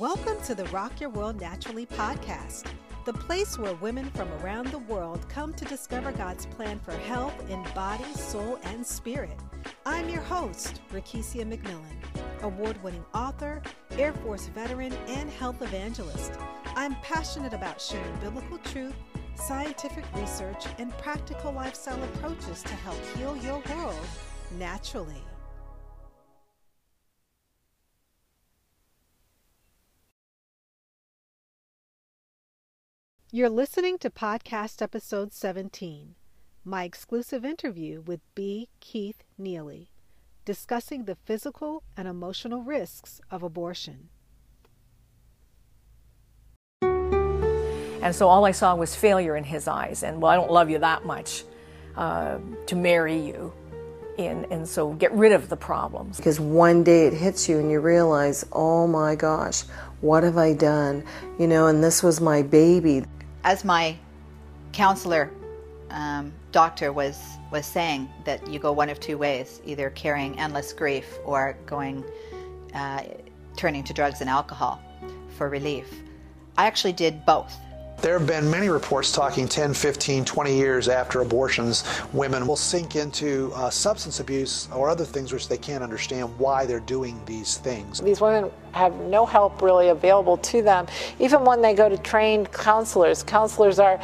Welcome to the Rock Your World Naturally podcast, the place where women from around the world come to discover God's plan for health in body, soul, and spirit. I'm your host, Rakesia McMillan, award winning author, Air Force veteran, and health evangelist. I'm passionate about sharing biblical truth, scientific research, and practical lifestyle approaches to help heal your world naturally. You're listening to podcast episode 17, my exclusive interview with B. Keith Neely, discussing the physical and emotional risks of abortion. And so all I saw was failure in his eyes, and well, I don't love you that much uh, to marry you. And, and so get rid of the problems. Because one day it hits you and you realize, oh my gosh, what have I done? You know, and this was my baby as my counselor um, doctor was was saying that you go one of two ways either carrying endless grief or going uh, turning to drugs and alcohol for relief. I actually did both there have been many reports talking 10, 15, 20 years after abortions, women will sink into uh, substance abuse or other things which they can't understand why they're doing these things. These women have no help really available to them. Even when they go to trained counselors, counselors are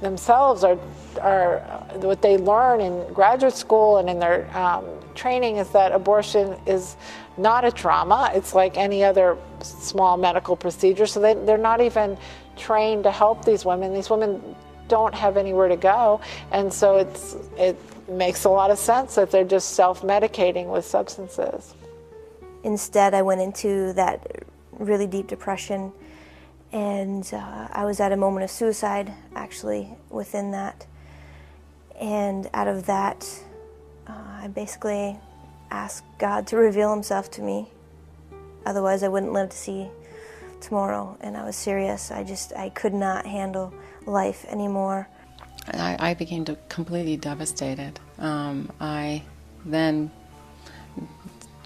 themselves are, are what they learn in graduate school and in their um, training is that abortion is not a trauma. It's like any other small medical procedure. So they, they're not even trained to help these women. These women don't have anywhere to go, and so it's it makes a lot of sense that they're just self-medicating with substances. Instead, I went into that really deep depression, and uh, I was at a moment of suicide actually within that. And out of that, uh, I basically asked God to reveal Himself to me. Otherwise, I wouldn't live to see tomorrow. And I was serious. I just, I could not handle life anymore. I, I became completely devastated. Um, I then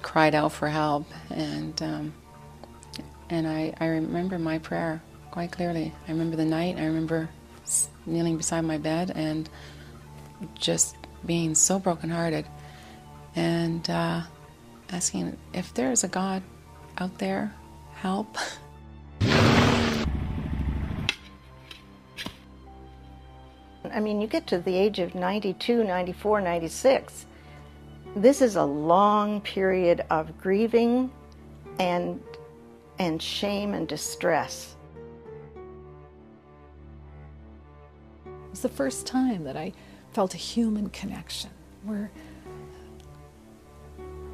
cried out for help, and um, and I, I remember my prayer quite clearly. I remember the night. I remember kneeling beside my bed and just being so brokenhearted, and uh, asking if there is a God out there, help. I mean, you get to the age of 92, 94, 96. This is a long period of grieving and, and shame and distress. It was the first time that I felt a human connection where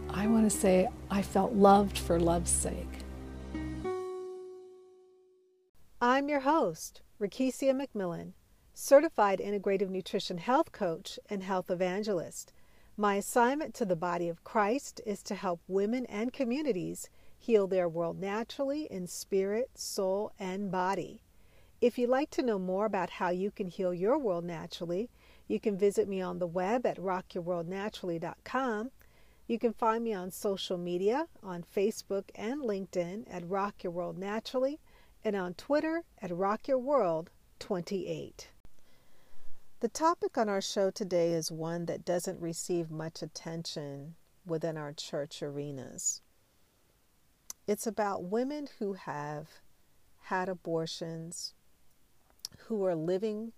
I want to say I felt loved for love's sake. I'm your host, Rakesia McMillan certified integrative nutrition health coach and health evangelist. My assignment to the body of Christ is to help women and communities heal their world naturally in spirit, soul, and body. If you'd like to know more about how you can heal your world naturally, you can visit me on the web at rockyourworldnaturally.com. You can find me on social media on Facebook and LinkedIn at Rock Your World Naturally and on Twitter at Rock Your World 28. The topic on our show today is one that doesn't receive much attention within our church arenas. It's about women who have had abortions, who are living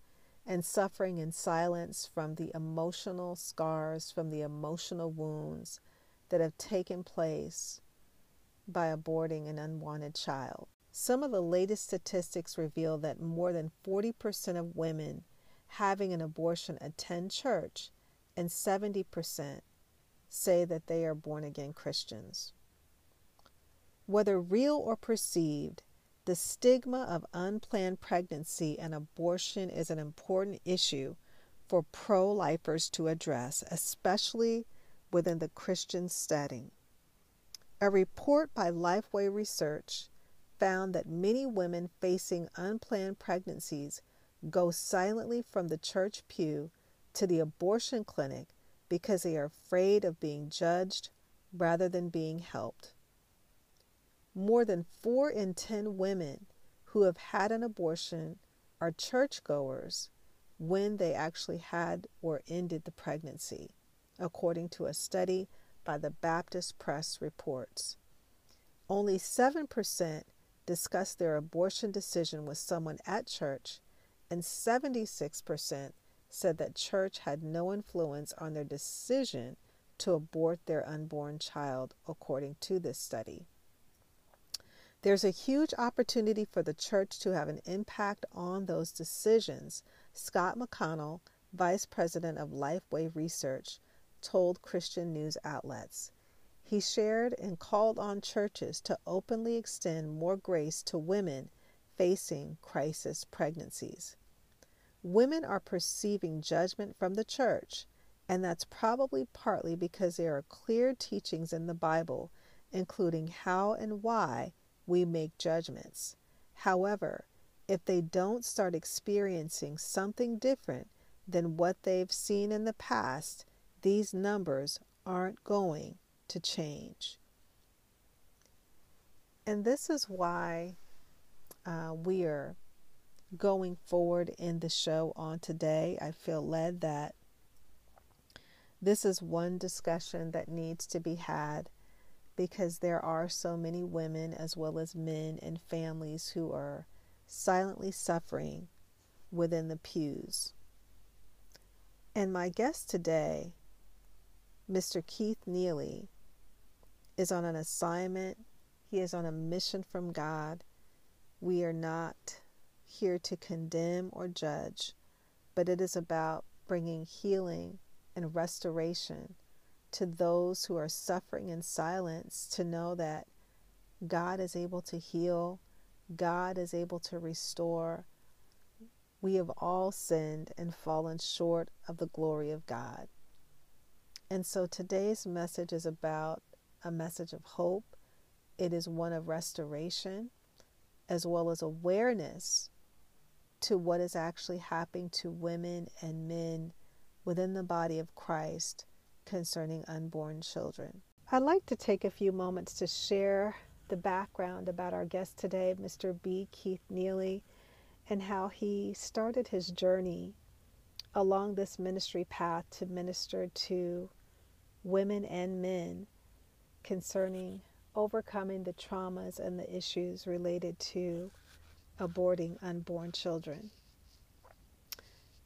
and suffering in silence from the emotional scars, from the emotional wounds that have taken place by aborting an unwanted child. Some of the latest statistics reveal that more than 40% of women having an abortion attend church, and 70% say that they are born again Christians. Whether real or perceived, the stigma of unplanned pregnancy and abortion is an important issue for pro lifers to address, especially within the Christian setting. A report by Lifeway Research found that many women facing unplanned pregnancies go silently from the church pew to the abortion clinic because they are afraid of being judged rather than being helped. more than 4 in 10 women who have had an abortion are churchgoers when they actually had or ended the pregnancy, according to a study by the Baptist Press reports. Only 7% discussed their abortion decision with someone at church, and 76% said that church had no influence on their decision to abort their unborn child, according to this study. There's a huge opportunity for the church to have an impact on those decisions, Scott McConnell, Vice President of Lifeway Research, told Christian news outlets. He shared and called on churches to openly extend more grace to women facing crisis pregnancies. Women are perceiving judgment from the church, and that's probably partly because there are clear teachings in the Bible, including how and why we make judgments. However, if they don't start experiencing something different than what they've seen in the past, these numbers aren't going to change. And this is why uh, we are going forward in the show on today. I feel led that this is one discussion that needs to be had because there are so many women as well as men and families who are silently suffering within the pews. And my guest today Mr. Keith Neely is on an assignment, he is on a mission from God. We are not here to condemn or judge, but it is about bringing healing and restoration to those who are suffering in silence to know that God is able to heal, God is able to restore. We have all sinned and fallen short of the glory of God. And so today's message is about a message of hope. It is one of restoration as well as awareness to what is actually happening to women and men within the body of Christ concerning unborn children. I'd like to take a few moments to share the background about our guest today, Mr. B. Keith Neely, and how he started his journey along this ministry path to minister to women and men concerning overcoming the traumas and the issues related to aborting unborn children.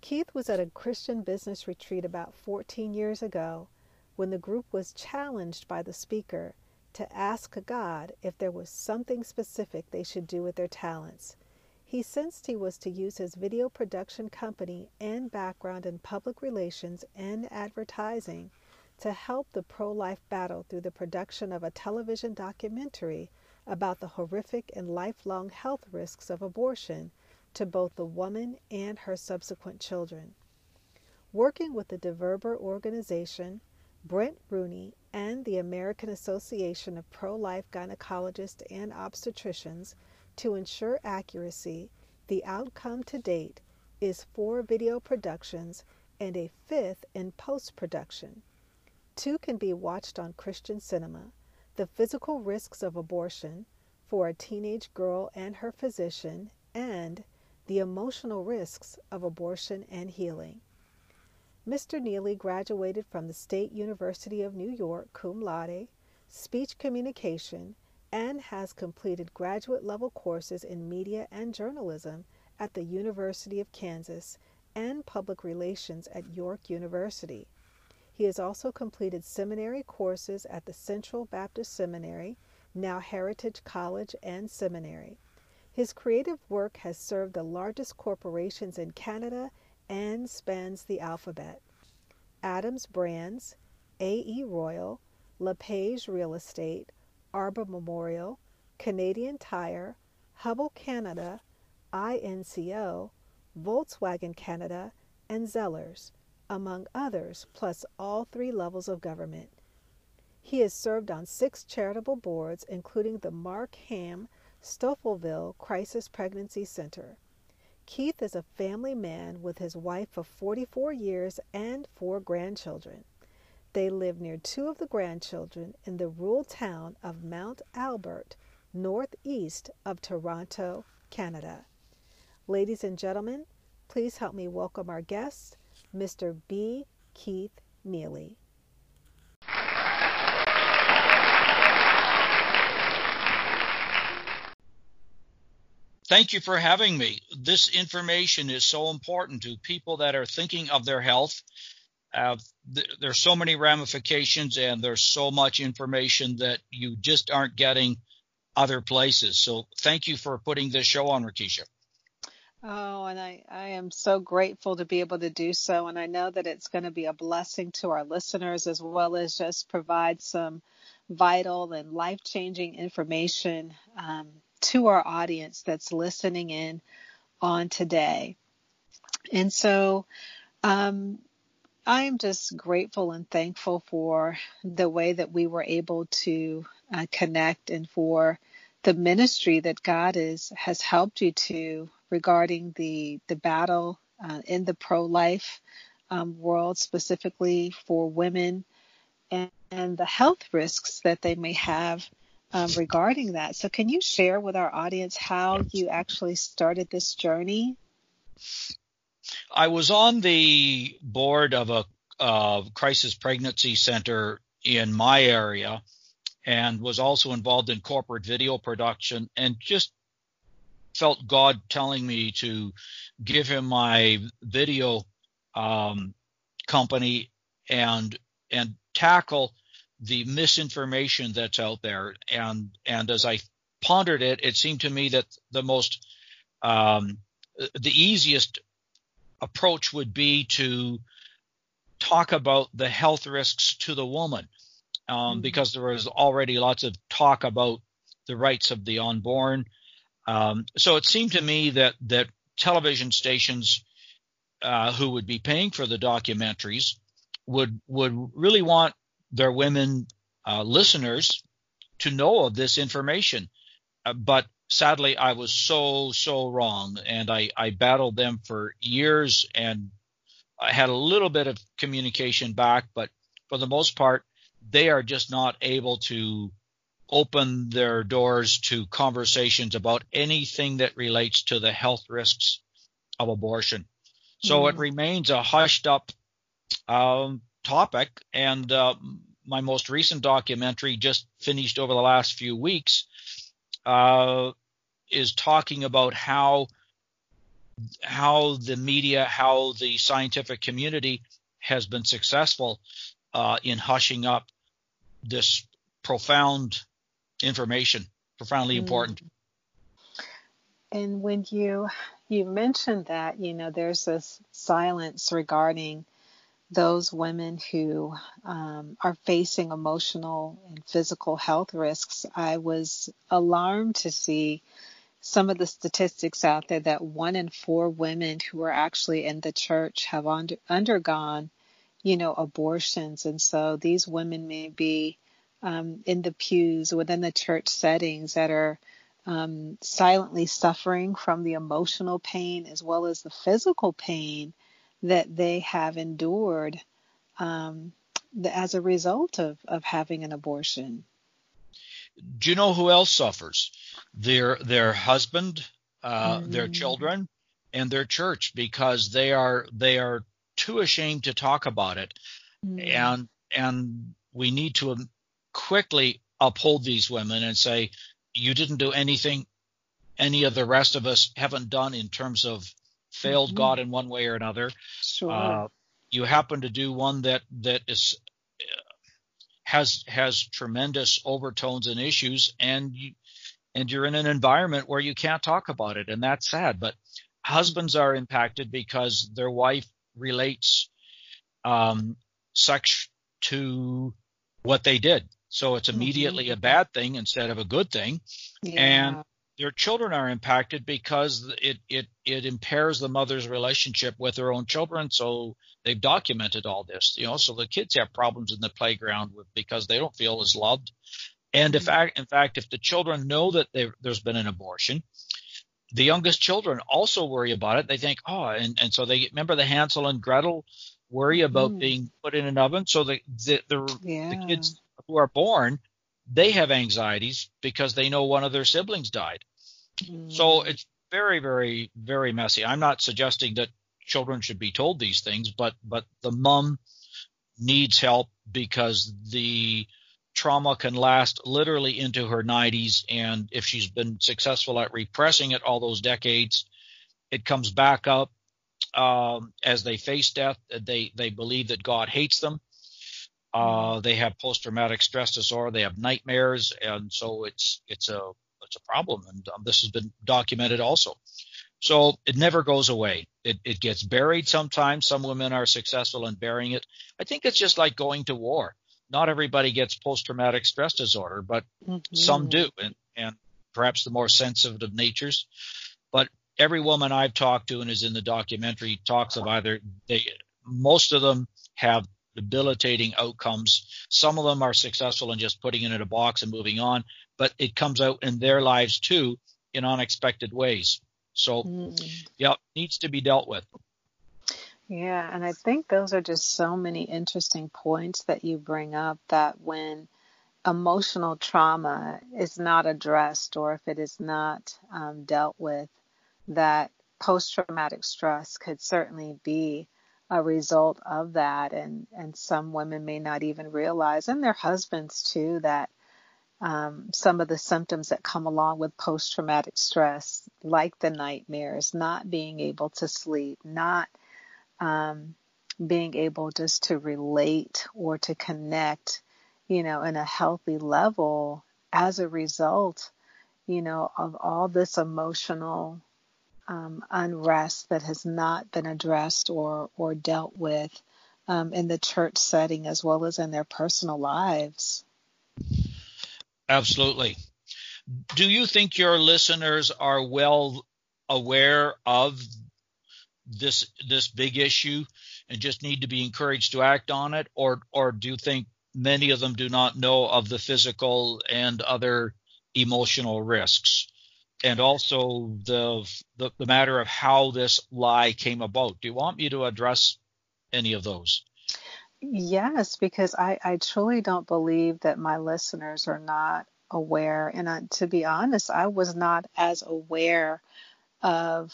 Keith was at a Christian business retreat about 14 years ago when the group was challenged by the speaker to ask God if there was something specific they should do with their talents. He sensed he was to use his video production company and background in public relations and advertising to help the pro life battle through the production of a television documentary about the horrific and lifelong health risks of abortion to both the woman and her subsequent children. Working with the deVeber organization, Brent Rooney, and the American Association of Pro Life Gynecologists and Obstetricians to ensure accuracy, the outcome to date is four video productions and a fifth in post production. Two can be watched on Christian cinema The Physical Risks of Abortion for a Teenage Girl and Her Physician, and The Emotional Risks of Abortion and Healing. Mr. Neely graduated from the State University of New York cum laude, speech communication, and has completed graduate level courses in media and journalism at the University of Kansas and public relations at York University. He has also completed seminary courses at the Central Baptist Seminary, now Heritage College and Seminary. His creative work has served the largest corporations in Canada and spans the alphabet. Adams Brands, AE Royal, LePage Real Estate, Arbor Memorial, Canadian Tire, Hubbell Canada, INCO, Volkswagen Canada, and Zellers among others, plus all three levels of government. He has served on six charitable boards, including the Mark Ham Stouffville Crisis Pregnancy Center. Keith is a family man with his wife of 44 years and four grandchildren. They live near two of the grandchildren in the rural town of Mount Albert, northeast of Toronto, Canada. Ladies and gentlemen, please help me welcome our guest, Mr. B. Keith Neely. Thank you for having me. This information is so important to people that are thinking of their health. Uh, th- there's so many ramifications and there's so much information that you just aren't getting other places. So thank you for putting this show on, Rakisha. Oh, and I, I am so grateful to be able to do so. And I know that it's going to be a blessing to our listeners as well as just provide some vital and life changing information um, to our audience that's listening in on today. And so um, I'm just grateful and thankful for the way that we were able to uh, connect and for the ministry that God is has helped you to regarding the the battle uh, in the pro-life um, world, specifically for women, and, and, the health risks that they may have um, regarding that. So, can you share with our audience how you actually started this journey? I was on the board of a uh, crisis pregnancy center in my area and was also involved in corporate video production and just felt God telling me to give him my video um, company and and tackle the misinformation that's out there. And and as I pondered it, it seemed to me that the most um, the easiest approach would be to talk about the health risks to the woman, um, mm-hmm. because there was already lots of talk about the rights of the unborn. Um, so it seemed to me that that television stations uh, who would be paying for the documentaries would would really want their women uh, listeners to know of this information. Uh, but sadly, I was so, so wrong. And I, I battled them for years and I had a little bit of communication back, but for the most part, they are just not able to open their doors to conversations about anything that relates to the health risks of abortion. So mm. it remains a hushed up um, topic. And uh, my most recent documentary, just finished over the last few weeks, uh, is talking about how how the media, how the scientific community has been successful uh, in hushing up this profound information, profoundly mm. important. And when you you mentioned that, you know, there's this silence regarding those women who um, are facing emotional and physical health risks, I was alarmed to see some of the statistics out there that one in four women who are actually in the church have under, undergone, you know, abortions. And so these women may be um, in the pews within the church settings that are um, silently suffering from the emotional pain as well as the physical pain that they have endured um, as a result of, of having an abortion. Do you know who else suffers? Their their husband, uh, mm-hmm. their children, and their church because they are they are too ashamed to talk about it, mm-hmm. and and we need to quickly uphold these women and say you didn't do anything any of the rest of us haven't done in terms of failed mm-hmm. God in one way or another. Sure. Uh, you happen to do one that that is has has tremendous overtones and issues, and you and you're in an environment where you can't talk about it, and that's sad. But husbands are impacted because their wife relates um, sex to what they did, so it's immediately mm-hmm. a bad thing instead of a good thing, yeah. and their children are impacted because it, it, it impairs the mother's relationship with her own children. So they've documented all this, you know, so the kids have problems in the playground with, because they don't feel as loved. And if, mm-hmm. in fact, if the children know that there's been an abortion, the youngest children also worry about it. They think, oh, and, and so they remember the Hansel and Gretel worry about mm. being put in an oven. So the, the, the, yeah. the kids who are born they have anxieties because they know one of their siblings died. Mm. So it's very, very, very messy. I'm not suggesting that children should be told these things, but but the mom needs help because the trauma can last literally into her 90s, and if she's been successful at repressing it all those decades, it comes back up um, as they face death. They they believe that God hates them. Uh, they have post traumatic stress disorder. They have nightmares, and so it's it's a it's a problem, and um, this has been documented also. So it never goes away. It, it gets buried sometimes. Some women are successful in burying it. I think it's just like going to war. Not everybody gets post traumatic stress disorder, but mm-hmm. some do, and, and perhaps the more sensitive natures. But every woman I've talked to and is in the documentary talks of either they, most of them have debilitating outcomes. Some of them are successful in just putting it in a box and moving on, but it comes out in their lives too in unexpected ways. So, mm. yeah, needs to be dealt with. Yeah, and I think those are just so many interesting points that you bring up that when emotional trauma is not addressed or if it is not um, dealt with, that post traumatic stress could certainly be a result of that. And and some women may not even realize and their husbands too that um, some of the symptoms that come along with post traumatic stress like the nightmares not being able to sleep not um, being able just to relate or to connect you know in a healthy level as a result you know of all this emotional um, unrest that has not been addressed or, or dealt with um, in the church setting as well as in their personal lives. Absolutely. Do you think your listeners are well aware of this this big issue and just need to be encouraged to act on it, or or do you think many of them do not know of the physical and other emotional risks? And also the, the, the matter of how this lie came about. Do you want me to address any of those? Yes, because I, I truly don't believe that my listeners are not aware. And I, to be honest, I was not as aware of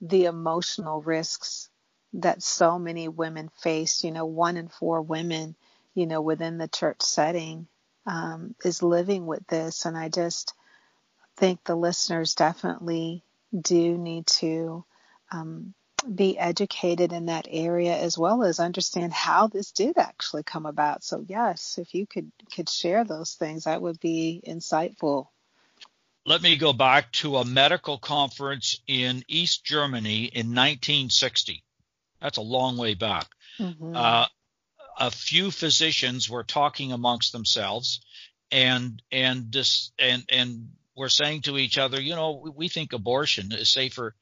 the emotional risks that so many women face. You know, one in four women, you know, within the church setting um, is living with this. And I just, think the listeners definitely do need to um, be educated in that area as well as understand how this did actually come about. So yes, if you could could share those things, that would be insightful. Let me go back to a medical conference in East Germany in 1960. That's a long way back. Mm-hmm. Uh, a few physicians were talking amongst themselves, and and this and and we're saying to each other, you know, we think abortion is safer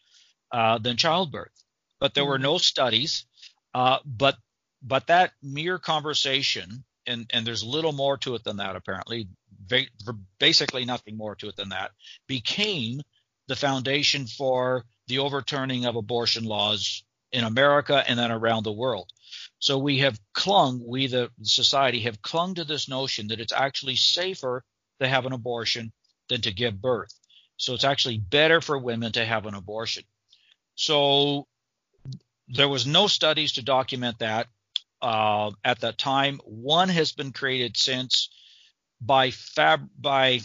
uh, than childbirth, but there were no mm-hmm. studies. Uh, but but that mere conversation, and and there's little more to it than that apparently. basically nothing more to it than that became the foundation for the overturning of abortion laws in America and then around the world. So we have clung, we the society have clung to this notion that it's actually safer to have an abortion than to give birth. So it's actually better for women to have an abortion. So there was no studies to document that uh, at that time. One has been created since by fab by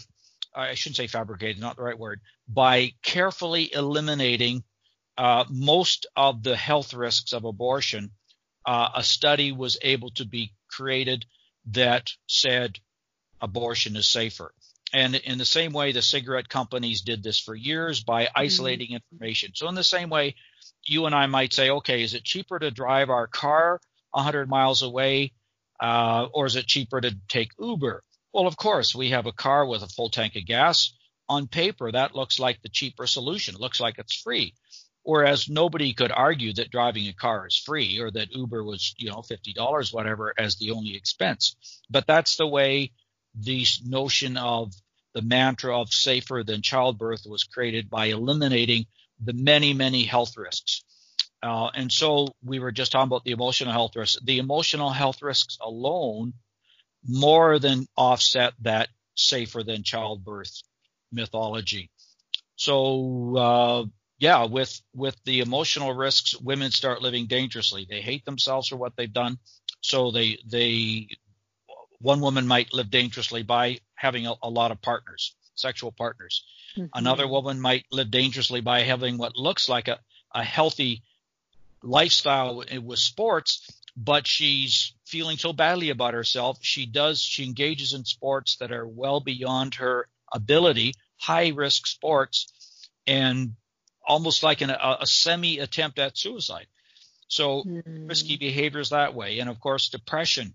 I shouldn't say fabricated, not the right word, by carefully eliminating uh, most of the health risks of abortion. Uh, a study was able to be created that said abortion is safer. And in the same way, the cigarette companies did this for years by mm-hmm. isolating mm-hmm. information. So in the same way, you and I might say, okay, is it cheaper to drive our car 100 miles away, uh, or is it cheaper to take Uber? Well, of course, we have a car with a full tank of gas. On paper, that looks like the cheaper solution. It looks like it's free. Whereas nobody could argue that driving a car is free or that Uber was, you know, $50, whatever, as the only expense. But that's the way the notion of the mantra of safer than childbirth was created by eliminating the many, many health risks. Uh, and so we were just talking about the emotional health risks. The emotional health risks alone more than offset that safer than childbirth mythology. So uh, yeah, with with the emotional risks, women start living dangerously. They hate themselves for what they've done, so they they one woman might live dangerously by having a, a lot of partners, sexual partners. Mm-hmm. Another woman might live dangerously by having what looks like a, a healthy lifestyle with sports, but she's feeling so badly about herself. She does, she engages in sports that are well beyond her ability, high risk sports, and almost like an, a, a semi attempt at suicide. So mm. risky behaviors that way. And of course, depression.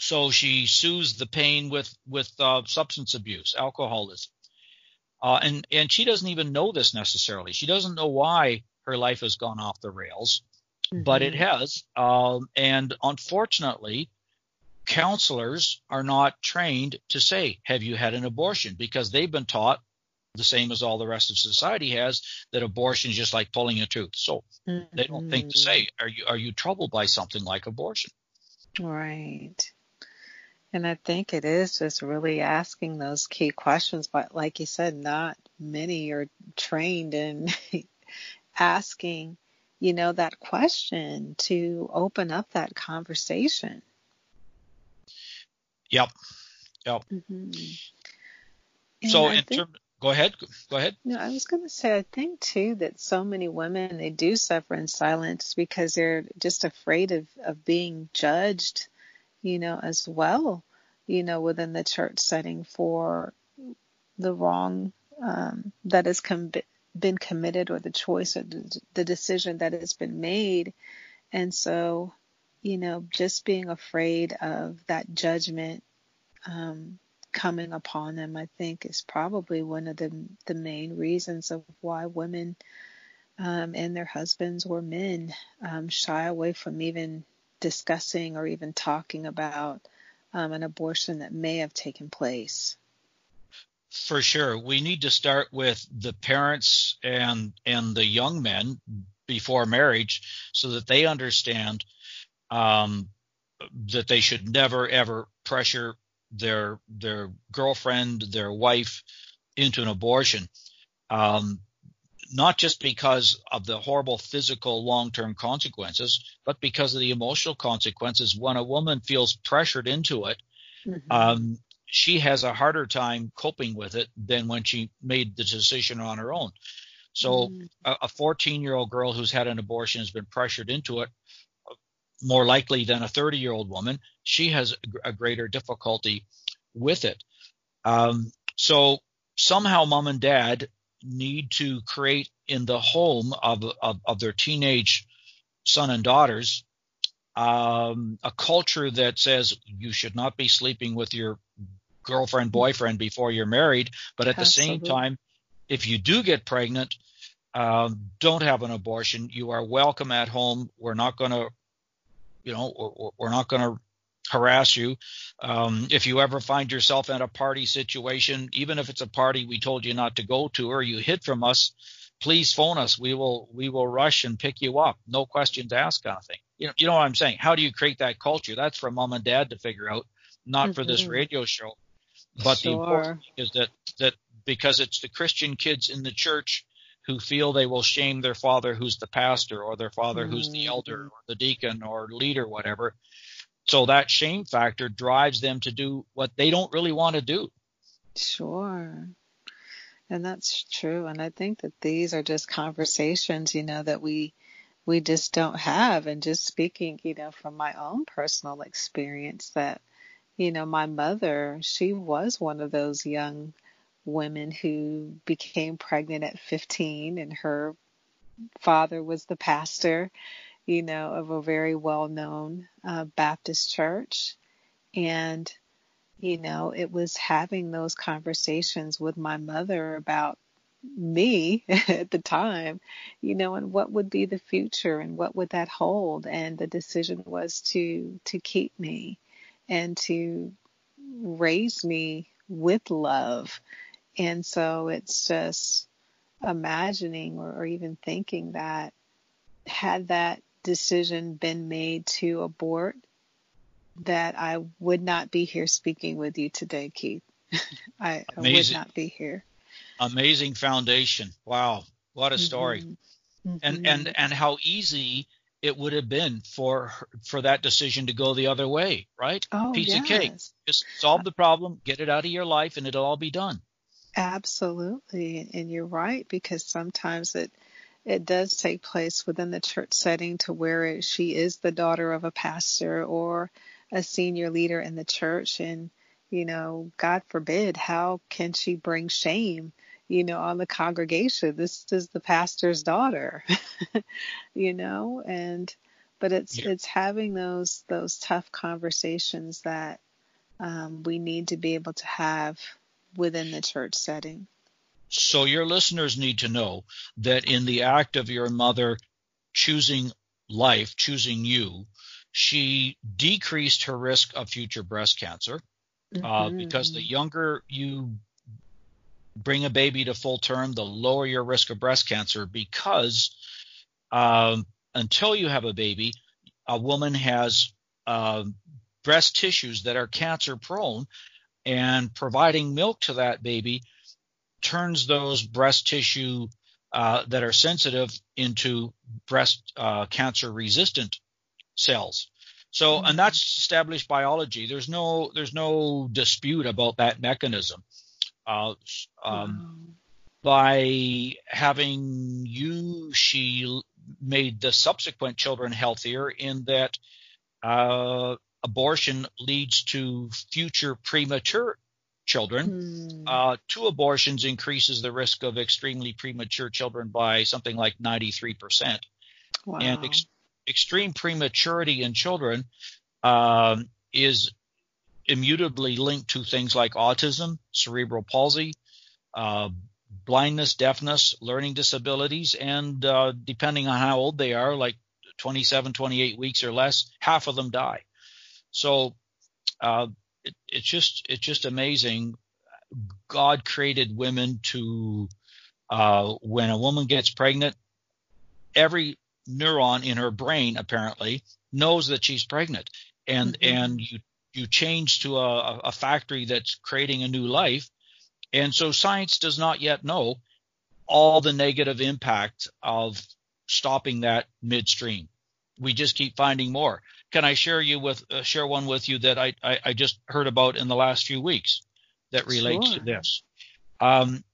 So she soothes the pain with, with uh, substance abuse, alcoholism. Uh, and, and she doesn't even know this necessarily. She doesn't know why her life has gone off the rails, mm-hmm. but it mm-hmm. has. Um, and unfortunately, counselors are not trained to say, Have you had an abortion? Because they've been taught the same as all the rest of society has that abortion is just like pulling a tooth. So mm-hmm. they don't think to say, Are you are you troubled by something like abortion? Right. And I think it is just really asking those key questions, but like you said, not many are trained in asking, you know, that question to open up that conversation. Yep. Yep. Mm-hmm. So in terms go ahead go ahead no i was going to say i think too that so many women they do suffer in silence because they're just afraid of of being judged you know as well you know within the church setting for the wrong um, that has com- been committed or the choice or the decision that has been made. And so you know just being afraid of that judgment um, coming upon them, I think, is probably one of the the main reasons of why women um, and their husbands or men um, shy away from even discussing or even talking about um, an abortion that may have taken place. For sure, we need to start with the parents and and the young men before marriage, so that they understand um, that they should never ever pressure their their girlfriend, their wife into an abortion, um, not just because of the horrible physical long term consequences, but because of the emotional consequences. When a woman feels pressured into it, mm-hmm. um, she has a harder time coping with it than when she made the decision on her own. So mm-hmm. a 14 year old girl who's had an abortion has been pressured into it more likely than a 30 year old woman, she has a greater difficulty with it. Um, so somehow mom and dad need to create in the home of, of, of their teenage son and daughters um, a culture that says you should not be sleeping with your girlfriend, boyfriend before you're married. But at Absolutely. the same time, if you do get pregnant, um, don't have an abortion. You are welcome at home. We're not going to you know, we're not going to harass you. Um, if you ever find yourself in a party situation, even if it's a party we told you not to go to or you hid from us, please phone us. We will we will rush and pick you up. No questions asked, kind of thing. You know, you know what I'm saying? How do you create that culture? That's for mom and dad to figure out, not mm-hmm. for this mm-hmm. radio show. But sure. the important thing is that that because it's the Christian kids in the church who feel they will shame their father who's the pastor or their father mm-hmm. who's the elder mm-hmm. or the deacon or leader whatever so that shame factor drives them to do what they don't really want to do. Sure. And that's true. And i think that these are just conversations you know that we we just don't have. And just speaking you know from my own personal experience that you know my mother she was one of those young women who became pregnant at 15 and her father was the pastor you know of a very well known uh, baptist church. And you know it was having those conversations with my mother about me at the time you know and what would be the future and what would that hold? And the decision was to to keep me and to raise me with love. And so it's just imagining or, or even thinking that had that decision been made to abort, that I would not be here speaking with you today, Keith. I, I, would not be here. Amazing foundation. Wow, what a story. Mm-hmm. And and mm-hmm. and how easy it would have been for for that decision to go the other way, right? Oh, Piece yes. of cake. Just solve the problem, get it out of your life, and it'll all be done. Absolutely, and you're right because sometimes it it does take place within the church setting to where it, she is the daughter of a pastor or a senior leader in the church, and you know, God forbid, how can she bring shame? You know, on the congregation. This is the pastor's daughter, you know, and but it's yeah. it's having those those tough conversations that um, we need to be able to have within the church setting. So your listeners need to know that in the act of your mother choosing life, choosing you, she decreased her risk of future breast cancer uh, mm-hmm. uh, because the younger you bring a baby to full term, the lower your risk of breast cancer because um, until you have a baby, a woman has uh, breast tissues that are cancer prone and providing milk to that baby turns those breast tissue uh, that are sensitive into breast uh, cancer resistant cells. So, and that's established biology. There's no there's no dispute about that mechanism. Uh, um, By having you, she made the subsequent children healthier in that uh, abortion leads to future premature children. Mm. Uh, two abortions increases the risk of extremely premature children by something like 93%. Wow. And ex- extreme prematurity in children um, is immutably linked to things like autism, cerebral palsy, uh, blindness, deafness, learning disabilities, and uh, depending on how old they are, like 27, 28 weeks or less, half of them die. So uh, it, it's just it's just amazing. God created women to uh, when a woman gets pregnant, every neuron in her brain apparently knows that she's pregnant, and mm-hmm. and you you change to a, a factory that's creating a new life, and so science does not yet know all the negative impact of stopping that midstream. We just keep finding more can I share you with uh, share one with you that I, I, I just heard about in the last few weeks that relates sure. to this? Um,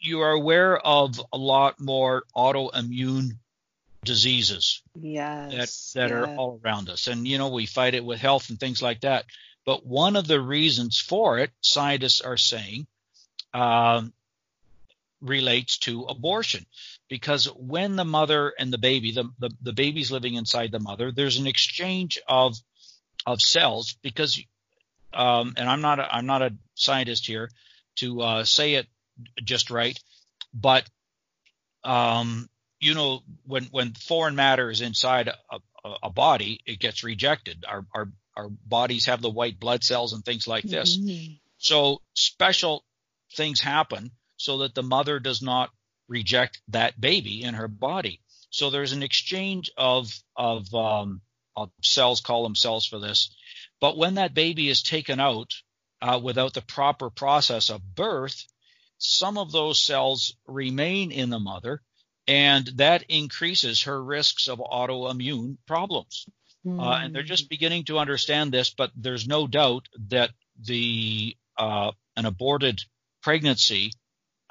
you are aware of a lot more autoimmune diseases yes, that that are all around us, and you know we fight it with health and things like that. But one of the reasons for it, scientists are saying, um, relates to abortion because when the mother and the baby, the, the, the baby's living inside the mother, there's an exchange of of cells because um, and I'm not a, I'm not a scientist here to uh, say it just right, but um, you know when when foreign matter is inside a, a, a, body, it gets rejected. Our our our bodies have the white blood cells and things like this. Mm-hmm. So special things happen so that the mother does not reject that baby in her body. So there's an exchange of of, um, of cells, call them cells for this. But when that baby is taken out uh, without the proper process of birth, some of those cells remain in the mother, and that increases her risks of autoimmune problems. Mm. Uh, and they're just beginning to understand this, but there's no doubt that the uh, an aborted pregnancy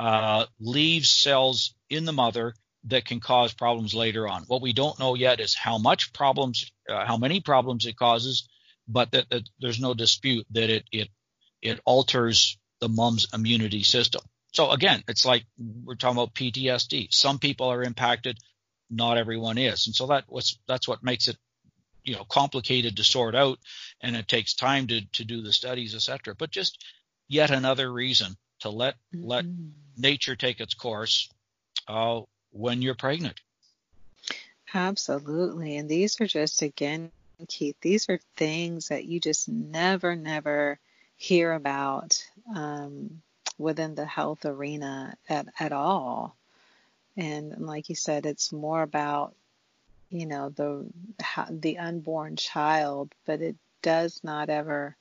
uh, leaves cells in the mother that can cause problems later on. What we don't know yet is how much problems, uh, how many problems it causes, but that, that, there's no dispute that it it it alters the mom's immunity system. So again, it's like we're talking about PTSD. Some people are impacted, not everyone is, and so that what's that's what makes it you know complicated to sort out, and it takes time to to do the studies, etc. But just yet another reason to let mm-hmm. let nature take its course uh, when you're pregnant. Absolutely, and these are just again, Keith. These are things that you just never, never hear about um, within the health arena at at all. And like you said, it's more about you know the the unborn child, but it does not ever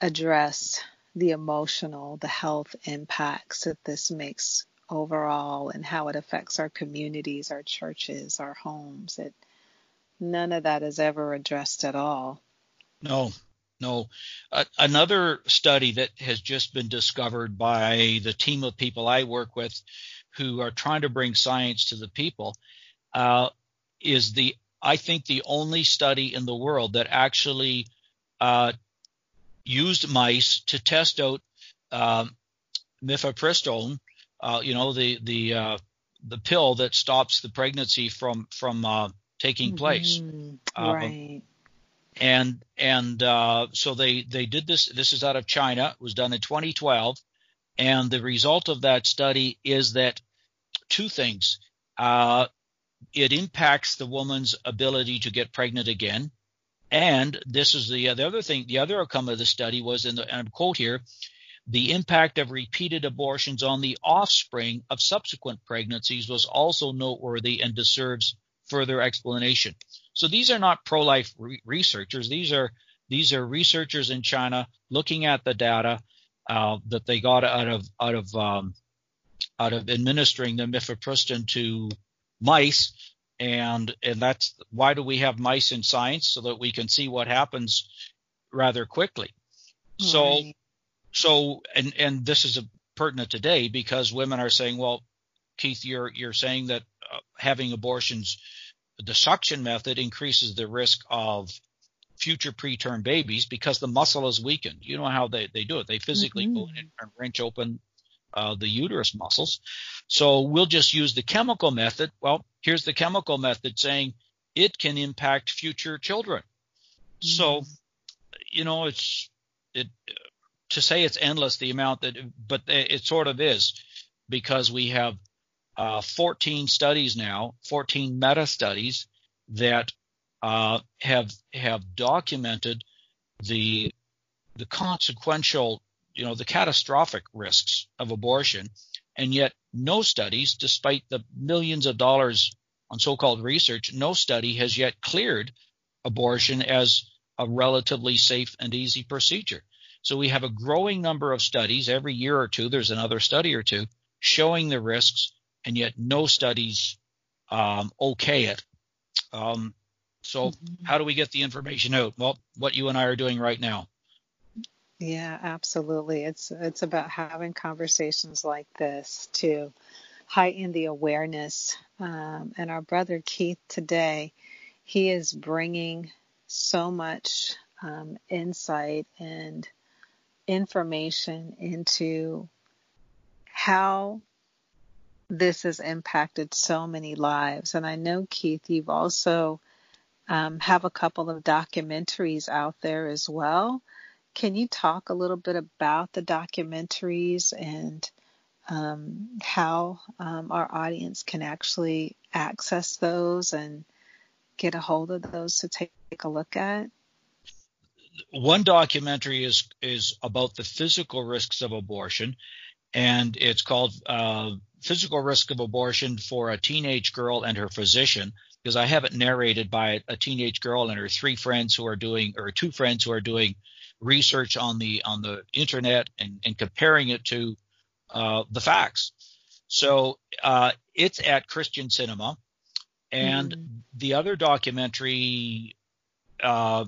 address the emotional, the health impacts that this makes overall and how it affects our communities, our churches, our homes. It none of that is ever addressed at all. No, no. Uh, another study that has just been discovered by the team of people I work with who are trying to bring science to the people uh, is the, I think, the only study in the world that actually uh, used mice to test out um, mifepristone, uh, you know, the the uh, the pill that stops the pregnancy from from uh, taking mm-hmm. place. Um, right. And and uh, so they they did this. This is out of China. It was done in 2012, and the result of that study is that two things. Uh, it impacts the woman's ability to get pregnant again. And this is the, the other thing, the other outcome of the study was, in the, and I quote here, the impact of repeated abortions on the offspring of subsequent pregnancies was also noteworthy and deserves further explanation. So these are not pro-life re- researchers. These are these are researchers in China looking at the data uh, that they got out of out of um, out of administering the mifepristone to mice and and that's why do we have mice in science so that we can see what happens rather quickly right. so so and and this is a pertinent today because women are saying well keith you're you're saying that uh, having abortions the suction method increases the risk of future preterm babies because the muscle is weakened you know how they, they do it they physically mm-hmm. go in and wrench open uh, the uterus muscles. So we'll just use the chemical method. Well, here's the chemical method saying it can impact future children. Mm-hmm. So, you know, it's it to say it's endless the amount that, but it sort of is because we have uh, 14 studies now, 14 meta studies that uh, have have documented the the consequential you know, the catastrophic risks of abortion. And yet no studies, despite the millions of dollars on so-called research, no study has yet cleared abortion as a relatively safe and easy procedure. So we have a growing number of studies every year or two. There's another study or two showing the risks, and yet no studies um, okay it. Um, so mm-hmm. how do we get the information out? Well, what you and I are doing right now. Yeah, absolutely. It's it's about having conversations like this to heighten the awareness. Um, and our brother Keith today, he is bringing so much um, insight and information into how this has impacted so many lives. And I know Keith, you've also um, have a couple of documentaries out there as well can you talk a little bit about the documentaries and um, how um, our audience can actually access those and get a hold of those to take a look at? One documentary is is about the physical risks of abortion, and it's called uh, "Physical Risk of Abortion for a Teenage Girl and Her Physician." Because I have it narrated by a teenage girl and her three friends who are doing, or two friends who are doing research on the on the internet and, and comparing it to uh, the facts. So uh, it's at Christian Cinema, and mm. the other documentary uh,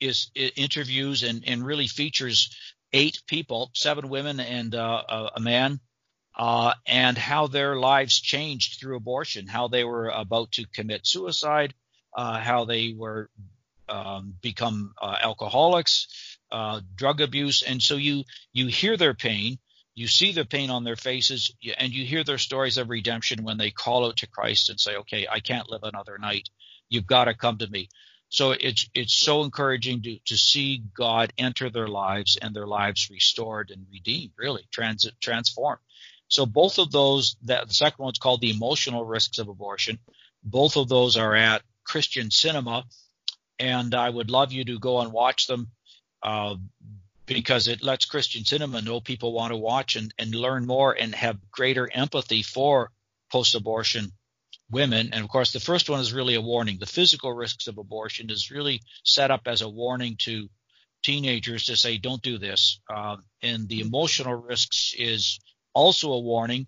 is interviews and, and really features eight people, seven women and uh, a man, uh, and how their lives changed through abortion, how they were about to commit suicide, uh, how they were um, become uh, alcoholics, uh, drug abuse, and so you you hear their pain, you see the pain on their faces, and you hear their stories of redemption when they call out to Christ and say, "Okay, I can't live another night. You've got to come to me." So it's it's so encouraging to to see God enter their lives and their lives restored and redeemed, really trans transformed. So both of those, that the second one's called the emotional risks of abortion. Both of those are at Christian Cinema and I would love you to go and watch them uh, because it lets Christian cinema know people want to watch and, and learn more and have greater empathy for post-abortion women. And of course, the first one is really a warning. The physical risks of abortion is really set up as a warning to teenagers to say, don't do this. Uh, and the emotional risks is also a warning,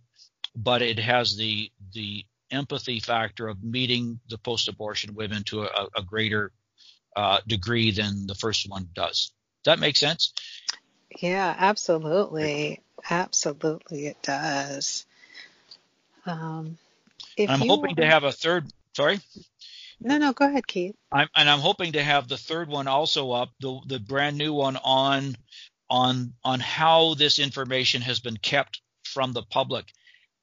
but it has the the empathy factor of meeting the post-abortion women to a, a greater uh, degree than the first one does. Does that make sense? Yeah, absolutely, absolutely, it does. Um, I'm hoping to have a third. Sorry. No, no, go ahead, Keith. I'm, and I'm hoping to have the third one also up, the the brand new one on on on how this information has been kept from the public.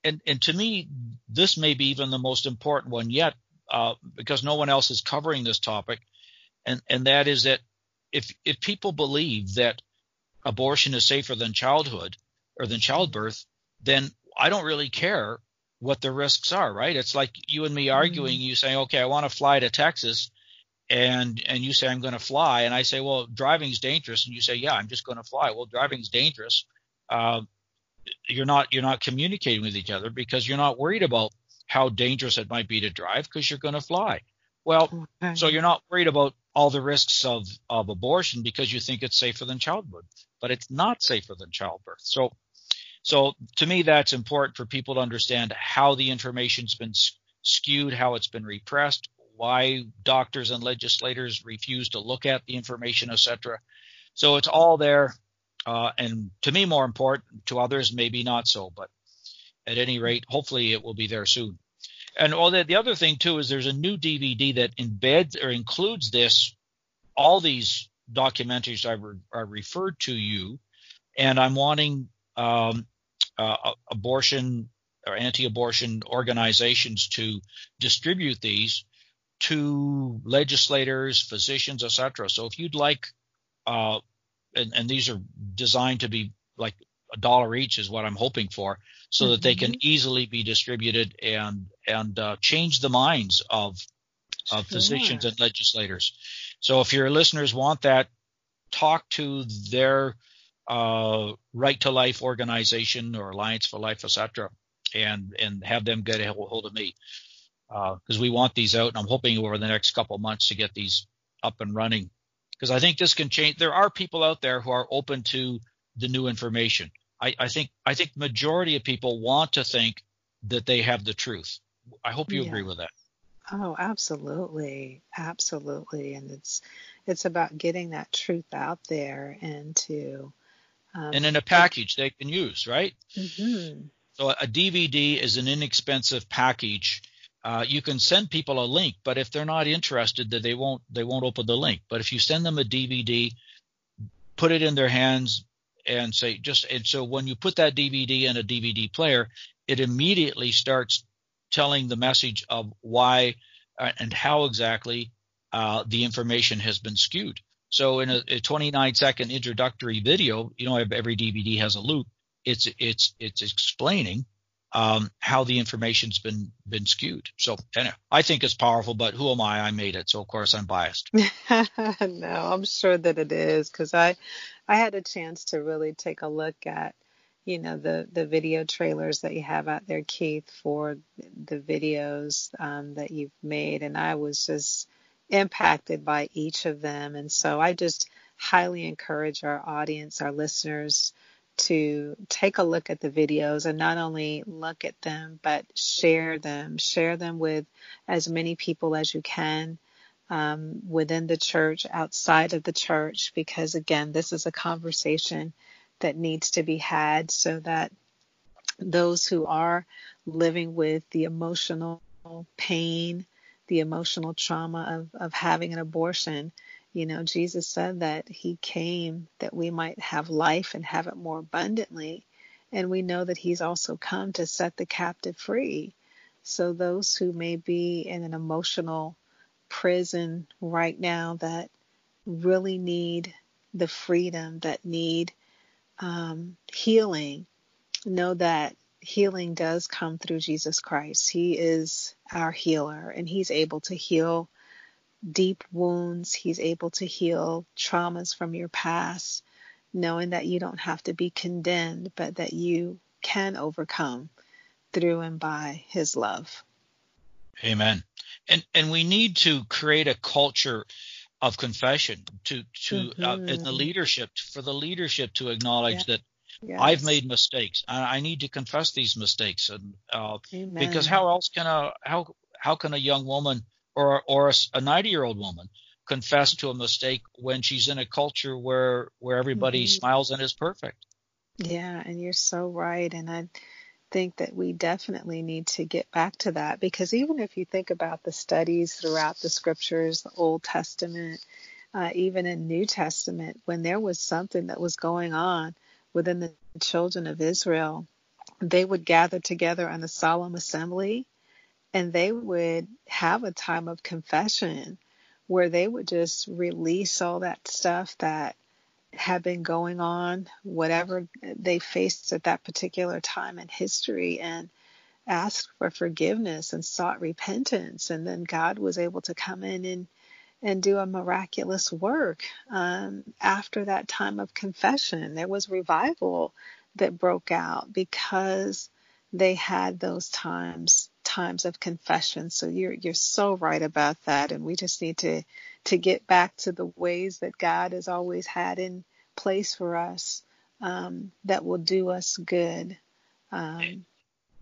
And and to me, this may be even the most important one yet, uh, because no one else is covering this topic, and and that is that if if people believe that abortion is safer than childhood or than childbirth, then I don't really care what the risks are, right? It's like you and me arguing. Mm-hmm. You say, okay, I want to fly to Texas, and and you say I'm going to fly, and I say, well, driving's dangerous, and you say, yeah, I'm just going to fly. Well, driving's dangerous. Uh, you're not you're not communicating with each other because you're not worried about how dangerous it might be to drive because you're going to fly. Well, okay. so you're not worried about all the risks of of abortion because you think it's safer than childbirth, but it's not safer than childbirth. So so to me, that's important for people to understand how the information's been skewed, how it's been repressed, why doctors and legislators refuse to look at the information, etc. So it's all there, uh, and to me more important. To others, maybe not so, but at any rate, hopefully it will be there soon. And all that, the other thing too is there's a new DVD that embeds or includes this, all these documentaries I, re, I referred to you, and I'm wanting um, uh, abortion or anti-abortion organizations to distribute these to legislators, physicians, etc. So if you'd like, uh, and, and, these are designed to be like a dollar each is what I'm hoping for, so mm-hmm. that they can mm-hmm. easily be distributed and and uh, change the minds of of sure. physicians and legislators. So if your listeners want that, talk to their uh, Right to Life organization or Alliance for Life, etc., and and have them get a hold of me because uh, we want these out, and I'm hoping over the next couple of months to get these up and running because I think this can change. There are people out there who are open to the new information. I, I think I think majority of people want to think that they have the truth. I hope you yeah. agree with that. Oh, absolutely, absolutely, and it's it's about getting that truth out there and to um, and in a package they can use, right? Mm-hmm. So a DVD is an inexpensive package. Uh, you can send people a link, but if they're not interested, that they won't they won't open the link. But if you send them a DVD, put it in their hands and say just and so when you put that DVD in a DVD player, it immediately starts telling the message of why uh, and how exactly uh, the information has been skewed. So in a, a 29 second introductory video, you know, every DVD has a loop. It's it's it's explaining um, how the information's been been skewed. So anyway, I think it's powerful, but who am I? I made it, so of course I'm biased. no, I'm sure that it is because I I had a chance to really take a look at you know the the video trailers that you have out there, Keith, for the videos um, that you've made, and I was just impacted by each of them. And so I just highly encourage our audience, our listeners, to take a look at the videos and not only look at them, but share them. Share them with as many people as you can um, within the church, outside of the church, because again, this is a conversation that needs to be had so that those who are living with the emotional pain, the emotional trauma of, of having an abortion. You know, Jesus said that he came that we might have life and have it more abundantly. And we know that he's also come to set the captive free. So those who may be in an emotional prison right now that really need the freedom, that need um, healing, know that healing does come through Jesus Christ. He is our healer and he's able to heal deep wounds. He's able to heal traumas from your past, knowing that you don't have to be condemned, but that you can overcome through and by his love. Amen. And and we need to create a culture of confession to to mm-hmm. uh, in the mm-hmm. leadership for the leadership to acknowledge yeah. that yes. I've made mistakes. I, I, need to confess these mistakes, and uh, because how else can a how how can a young woman or or a 90 year old woman confess to a mistake when she's in a culture where where everybody mm-hmm. smiles and is perfect? Yeah, and you're so right, and I think that we definitely need to get back to that because even if you think about the studies throughout the scriptures, the Old Testament, uh, even in New Testament, when there was something that was going on within the children of Israel, they would gather together in a solemn assembly and they would have a time of confession where they would just release all that stuff that had been going on, whatever they faced at that particular time in history, and asked for forgiveness and sought repentance. And then God was able to come in and and do a miraculous work um, after that time of confession. There was revival that broke out because they had those times times of confession. So you're you're so right about that, and we just need to to get back to the ways that God has always had in place for us um, that will do us good. Um,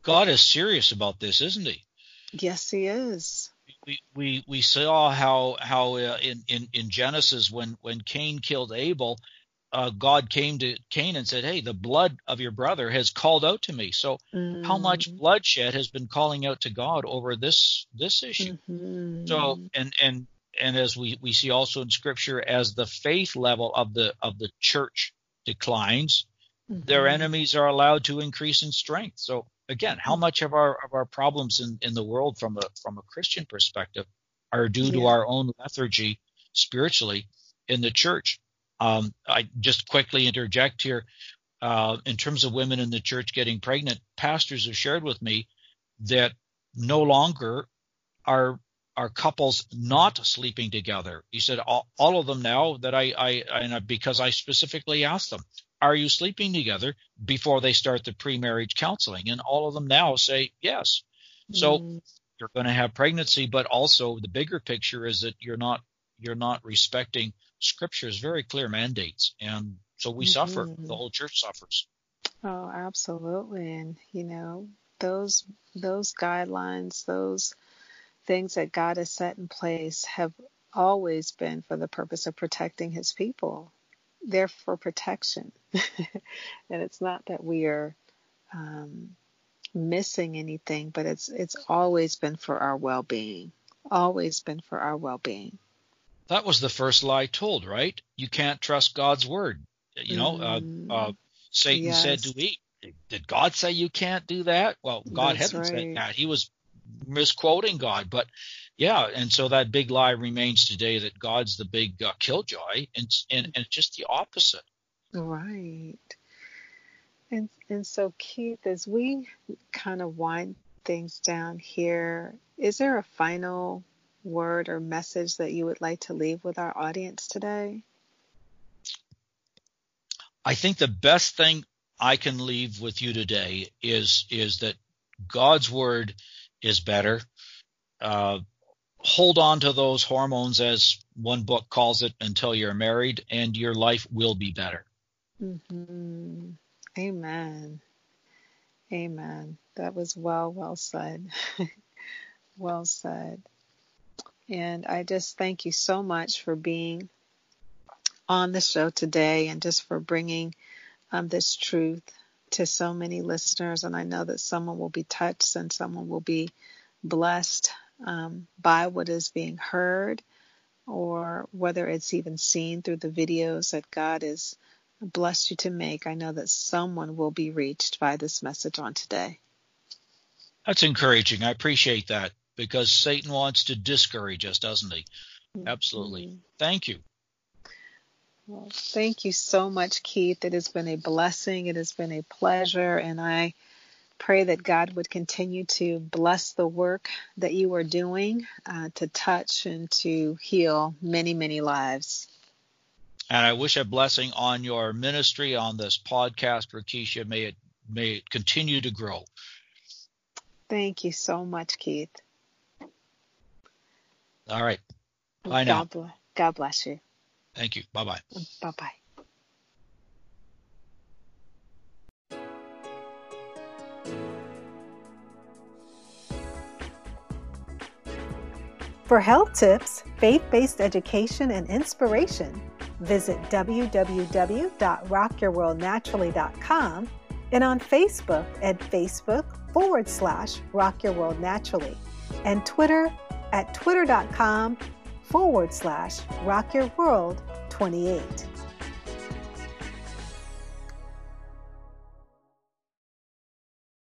God is serious about this, isn't He? Yes, He is. We we, we saw how how uh, in, in in Genesis when when Cain killed Abel, uh, God came to Cain and said, "Hey, the blood of your brother has called out to me." So, mm-hmm. how much mm. bloodshed has been calling out to God over this this issue? Mm-hmm. So, and and and as we we see also in Scripture, as the faith level of the of the church declines, mm-hmm. their enemies are allowed to increase in strength. So, again, how much of our of our problems in in the world from a from a Christian perspective are due yeah. to our own lethargy spiritually in the church? Um, I just quickly interject here. Uh, in terms of women in the church getting pregnant, pastors have shared with me that no longer are are couples not sleeping together. He said all, all of them now that I, I and because I specifically asked them, are you sleeping together before they start the pre-marriage counseling? And all of them now say yes. So mm. you're going to have pregnancy, but also the bigger picture is that you're not you're not respecting scripture's very clear mandates. And so we mm-hmm. suffer. The whole church suffers. Oh, absolutely. And, you know, those, those guidelines, those things that God has set in place have always been for the purpose of protecting his people. They're for protection. and it's not that we are, um, missing anything, but it's, it's always been for our well-being. Always been for our well-being. That was the first lie told, right? You can't trust God's word. You know, uh, mm. uh, Satan yes. said to Eve, "Did God say you can't do that?" Well, God That's hadn't right. said that. He was misquoting God, but yeah, and so that big lie remains today that God's the big uh, killjoy, and, and and just the opposite. Right. And and so Keith, as we kind of wind things down here, is there a final word or message that you would like to leave with our audience today? I think the best thing I can leave with you today is is that God's word is better. Uh, hold on to those hormones, as one book calls it, until you're married, and your life will be better. Mm-hmm. Amen. Amen. That was well, well said. well said. And I just thank you so much for being on the show today and just for bringing um, this truth to so many listeners. And I know that someone will be touched and someone will be blessed um, by what is being heard or whether it's even seen through the videos that God has blessed you to make. I know that someone will be reached by this message on today. That's encouraging. I appreciate that because Satan wants to discourage us, doesn't he? Mm-hmm. Absolutely. Thank you. Well, thank you so much, Keith. It has been a blessing. It has been a pleasure. And I pray that God would continue to bless the work that you are doing uh, to touch and to heal many, many lives. And I wish a blessing on your ministry on this podcast, Rakisha. May it may it continue to grow. Thank you so much, Keith. All right. Bye now. God bless you. Thank you. Bye bye. Bye bye. For health tips, faith based education, and inspiration, visit www.rockyourworldnaturally.com and on Facebook at Facebook forward slash Rock Your World Naturally and Twitter at twitter.com forward slash Rock Your World 28.